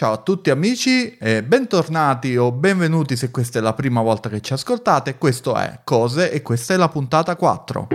Ciao a tutti amici e bentornati o benvenuti se questa è la prima volta che ci ascoltate. Questo è Cose e questa è la puntata 4.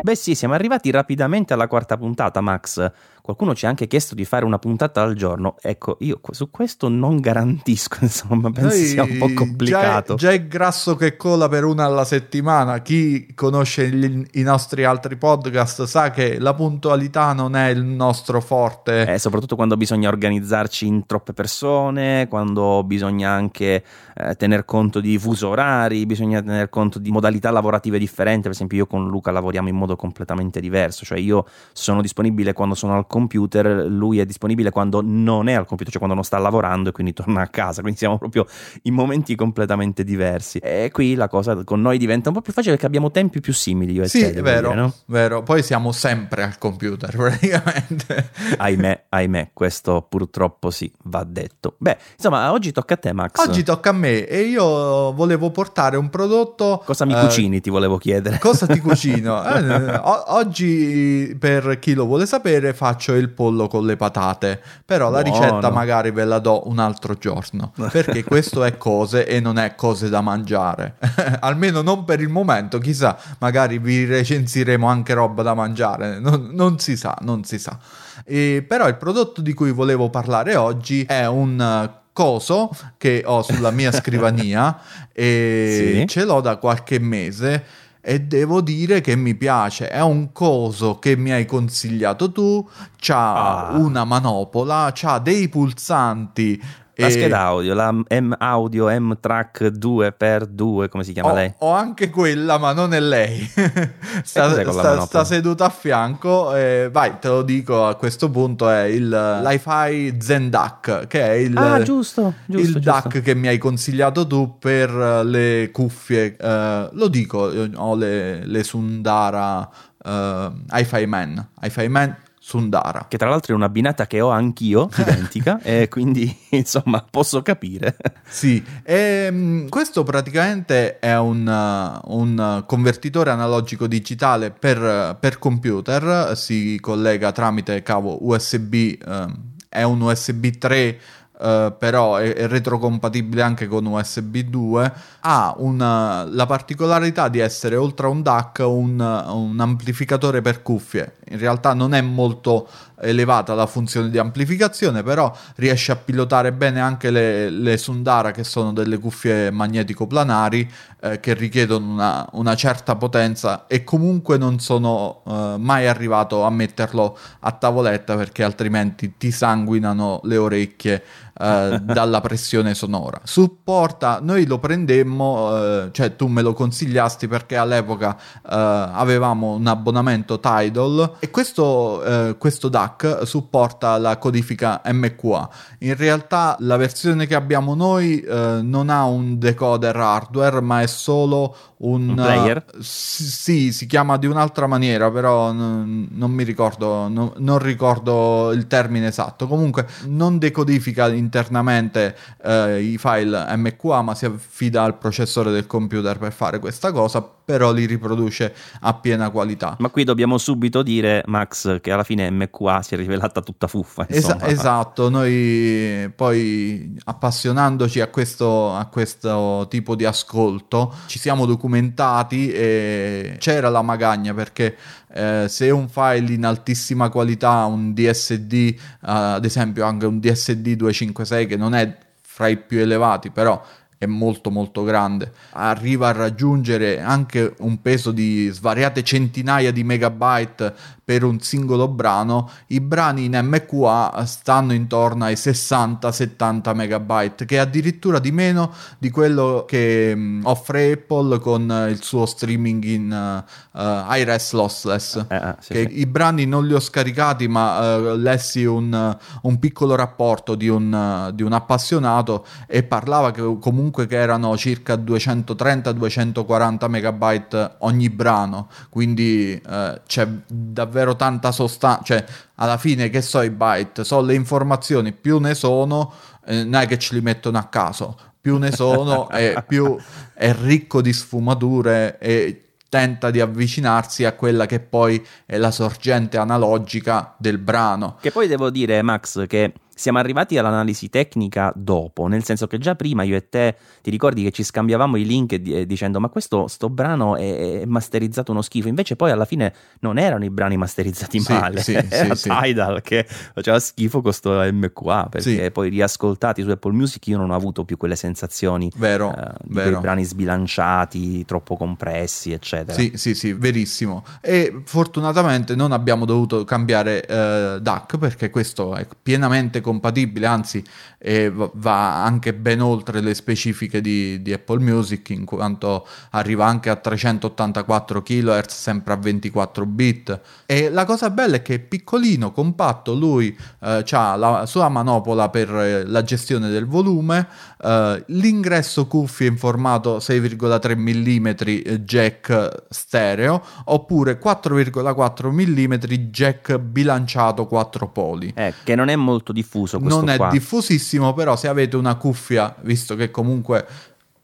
Beh sì, siamo arrivati rapidamente alla quarta puntata, Max. Qualcuno ci ha anche chiesto di fare una puntata al giorno. Ecco, io su questo non garantisco, insomma, penso Noi sia un po' complicato. Già è, già è grasso che cola per una alla settimana. Chi conosce gli- i nostri altri podcast sa che la puntualità non è il nostro forte. Eh, soprattutto quando bisogna organizzarci in troppe persone, quando bisogna anche eh, tener conto di fuso orari, bisogna tener conto di modalità lavorative differenti. Per esempio, io con Luca lavoriamo in modo completamente diverso, cioè io sono disponibile quando sono al computer, lui è disponibile quando non è al computer, cioè quando non sta lavorando e quindi torna a casa. Quindi siamo proprio in momenti completamente diversi. E qui la cosa con noi diventa un po' più facile perché abbiamo tempi più simili. Io e Sì, te, è vero, dire, no? vero. Poi siamo sempre al computer, praticamente. ahimè, ahimè, questo purtroppo sì, va detto. Beh, insomma, oggi tocca a te, Max. Oggi tocca a me e io volevo portare un prodotto. Cosa mi eh, cucini, ti volevo chiedere. Cosa ti cucino? Eh, oggi, per chi lo vuole sapere, faccio il pollo con le patate. Però la Buono. ricetta magari ve la do un altro giorno. Perché questo è cose e non è cose da mangiare. Almeno non per il momento. Chissà, magari vi recensiremo anche roba da mangiare. Non, non si sa, non si sa. E, però il prodotto di cui volevo parlare oggi è un eh, coso che ho sulla mia scrivania e Sì. ce l'ho da qualche mese e devo dire che mi piace. È un coso che mi hai consigliato tu, c'ha Ah. una manopola, c'ha dei pulsanti. La scheda audio, la M Audio M Track 2x2, come si chiama ho, lei? ho anche quella, ma non è lei. sta, sta- sta seduta a fianco. e vai, te lo dico a questo punto: è il Li-Fi Zen Duck, che è il, ah, giusto, giusto. il giusto. DAC che mi hai consigliato tu per eh, le cuffie. eh, lo dico, io ho le, le Sundara eh, Hi-Fi Man. Hi-Fi Man Sundara. Che tra l'altro è un'abbinata che ho anch'io, identica, e quindi insomma posso capire. Sì, ehm, questo praticamente è un, uh, un convertitore analogico digitale per, per computer, si collega tramite cavo USB, ehm, è un USB 3. Eh, però è, è retrocompatibile anche con USB 2 ha una- la particolarità di essere oltre a un DAC un, un amplificatore per cuffie. In realtà non è molto elevata la funzione di amplificazione, però riesce a pilotare bene anche le, le Sundara, che sono delle cuffie magnetico-planari eh, che richiedono una, una certa potenza e comunque non sono eh, mai arrivato a metterlo a tavoletta perché altrimenti ti sanguinano le orecchie eh, dalla pressione sonora. Supporta, noi lo prendemmo, eh, cioè tu me lo consigliasti perché all'epoca eh, avevamo un abbonamento Tidal e questo, eh, questo DAC supporta la codifica MQA. In realtà la versione che abbiamo noi non ha un decoder hardware, ma è solo un, Un player? sì, si chiama di un'altra maniera, però non, non mi ricordo, non, non ricordo il termine esatto. Comunque non decodifica internamente eh, i file MQA, ma si affida al processore del computer per fare questa cosa, però li riproduce a piena qualità. Ma qui dobbiamo subito dire, Max, che alla fine MQA si è rivelata tutta fuffa. Esa- esatto, noi poi appassionandoci a questo, a questo tipo di ascolto ci siamo documentati e c'era la magagna perché eh, se un file in altissima qualità, un DSD, eh, ad esempio anche un DSD 256 che non è fra i più elevati, però è molto molto grande, arriva a raggiungere anche un peso di svariate centinaia di megabyte per un singolo brano, i brani in MQA stanno intorno ai 60-70 megabyte, che è addirittura di meno di quello che offre Apple con il suo streaming in uh, uh, iRes lossless. Eh, eh, sì, sì. I brani non li ho scaricati, ma eh, lessi un, un piccolo rapporto di un, di un appassionato e parlava che comunque che erano circa 230-240 megabyte ogni brano, quindi eh, c'è davvero tanta sostanza, cioè alla fine che so i byte, so le informazioni, più ne sono, eh, non è che ce li mettono a caso, più ne sono e più è ricco di sfumature e tenta di avvicinarsi a quella che poi è la sorgente analogica del brano. Che poi devo dire, Max, che siamo arrivati all'analisi tecnica dopo, nel senso che già prima io e te ti ricordi che ci scambiavamo i link di- dicendo ma questo sto brano è, è, masterizzato uno schifo, invece poi alla fine non erano i brani masterizzati sì, male, sì, era sì, Tidal che faceva schifo con sto MQA, perché poi riascoltati su Apple Music io non ho avuto più quelle sensazioni vero, eh, di vero. brani sbilanciati, troppo compressi, eccetera. Sì, sì, sì, verissimo. E fortunatamente non abbiamo dovuto cambiare eh, DAC perché questo è pienamente compatibile, anzi eh, va anche ben oltre le specifiche di, di, Apple Music in quanto arriva anche a 384 kHz sempre a 24 bit e la cosa bella è che è piccolino, compatto, lui eh, ha la sua manopola per eh, la gestione del volume, eh, l'ingresso cuffie in formato 6,3 mm jack stereo oppure 4,4 mm jack bilanciato 4 poli. Eh, che non è molto diffuso diffuso questo Non è qua. diffusissimo, però se avete una cuffia, visto che comunque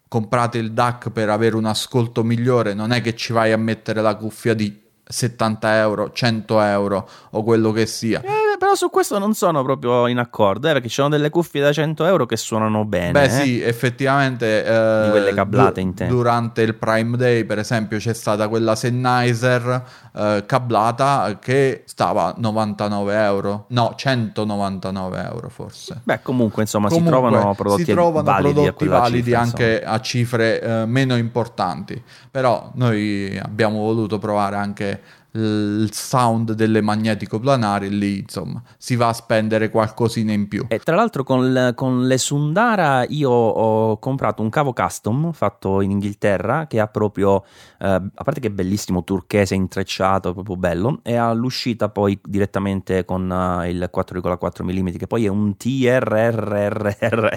comprate il DAC per avere un ascolto migliore, non è che ci vai a mettere la cuffia di 70 euro, 100 euro o quello che sia. Eh però su questo non sono proprio in accordo, eh, perché ci sono delle cuffie da 100 euro che suonano bene. Beh, eh. sì, effettivamente. Eh, di quelle cablate in te. Durante il Prime Day, per esempio, c'è stata quella Sennheiser eh, cablata che stava 99 euro. No, 199 euro forse. Beh, comunque, insomma, comunque, si trovano prodotti si trovano validi, prodotti validi cifra, anche insomma. a cifre eh, meno importanti. Però noi abbiamo voluto provare anche il sound delle magnetico planari lì insomma si va a spendere qualcosina in più. E tra l'altro con, con, le Sundara io ho comprato un cavo custom fatto in Inghilterra che ha proprio eh, a parte che è bellissimo turchese intrecciato proprio bello e all'uscita poi direttamente con uh, il 4,4 mm che poi è un TRRRR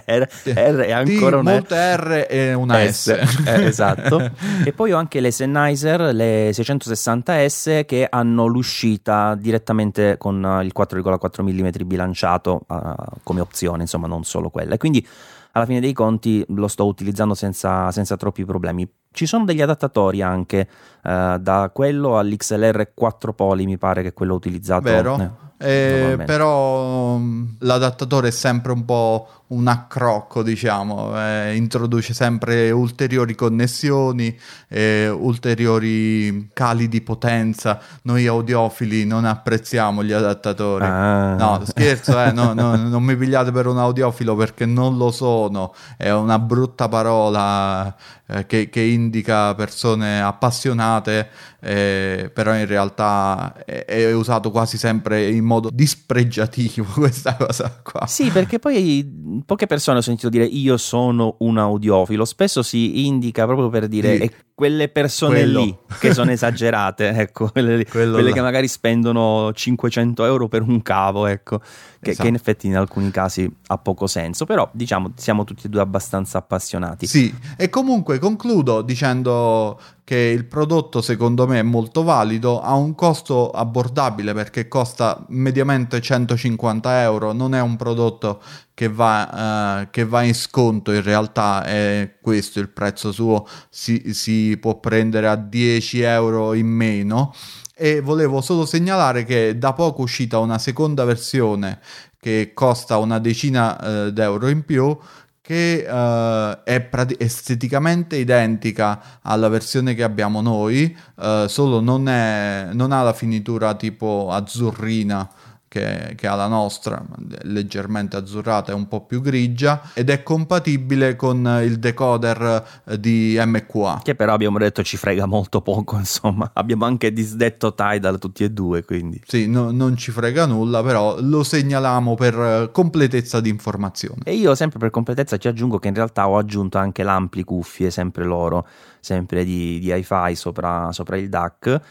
e ancora T, una R e una S, S. Eh, esatto. E poi ho anche le Sennheiser le 660S che hanno l'uscita direttamente con il 4,4 mm bilanciato uh, come opzione, insomma, non solo quella. Quindi alla fine dei conti lo sto utilizzando senza, senza troppi problemi. Ci sono degli adattatori anche, uh, da quello all'XLR 4 poli, mi pare che è quello utilizzato. Vero? Eh, eh, però mm, l'adattatore è sempre un po' un accrocco, diciamo, eh, introduce sempre ulteriori connessioni, eh, ulteriori cali di potenza. Noi audiofili non apprezziamo gli adattatori. Ah. No, scherzo, eh, no, no, non mi pigliate per un audiofilo perché non lo sono, è una brutta parola eh, che, che, indica persone appassionate, eh, però in realtà è, è usato quasi sempre in modo dispregiativo questa cosa qua. Sì, perché poi poche persone ho sentito dire io sono un audiofilo, spesso si indica proprio per dire sì. quelle persone Quello. lì che sono esagerate, ecco, quelle, quelle che magari spendono 500 euro per un cavo, ecco, che, esatto. che, in effetti in alcuni casi ha poco senso, però diciamo siamo tutti e due abbastanza appassionati. Sì, e comunque concludo dicendo che il prodotto secondo me è molto valido, ha un costo abbordabile perché costa mediamente 150 euro, non è un prodotto che va, uh, che va in sconto, in realtà è questo il prezzo suo, si, si può prendere a 10 euro in meno. E volevo solo segnalare che da poco è uscita una seconda versione che costa una decina uh, d'euro in più che uh, è prati- esteticamente identica alla versione che abbiamo noi, uh, solo non, è, non, ha la finitura tipo azzurrina che, che, ha la nostra, leggermente azzurrata e un po' più grigia, ed è compatibile con il decoder eh, di MQA. Che però abbiamo detto ci frega molto poco, insomma. Abbiamo anche disdetto Tidal tutti e due, quindi. Sì, no, non ci frega nulla, però lo segnaliamo per eh, completezza di informazione. E io sempre per completezza ci aggiungo che in realtà ho aggiunto anche l'ampli cuffie, sempre loro, sempre di, di hi-fi sopra, sopra il DAC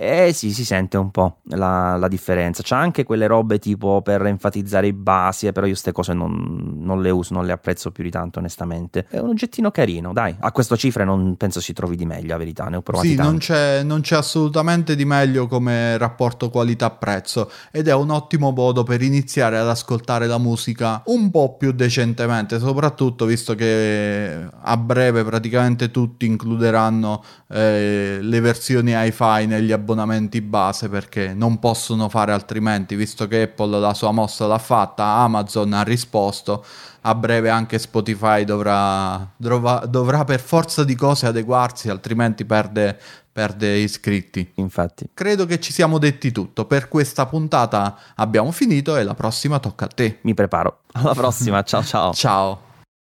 Eh sì, si sente un po' la, la differenza. C'ha anche quelle robe tipo per enfatizzare i basi, eh, però io queste cose non, non, le uso, non le apprezzo più di tanto, onestamente. È un oggettino carino, dai. A queste cifre non penso si trovi di meglio, a verità. Ne ho provati sì, non c'è, non c'è assolutamente di meglio come rapporto qualità-prezzo ed è un ottimo modo per iniziare ad ascoltare la musica un po' più decentemente, soprattutto visto che a breve praticamente tutti includeranno eh, le versioni hi-fi negli abbonamenti abbonamenti base perché non possono fare altrimenti, visto che Apple la sua mossa l'ha fatta, Amazon ha risposto, a breve anche Spotify dovrà, dovrà, dovrà per forza di cose adeguarsi, altrimenti perde, perde iscritti. Infatti. Credo che ci siamo detti tutto. Per questa puntata abbiamo finito e la prossima tocca a te. Mi preparo. Alla prossima, ciao ciao. ciao.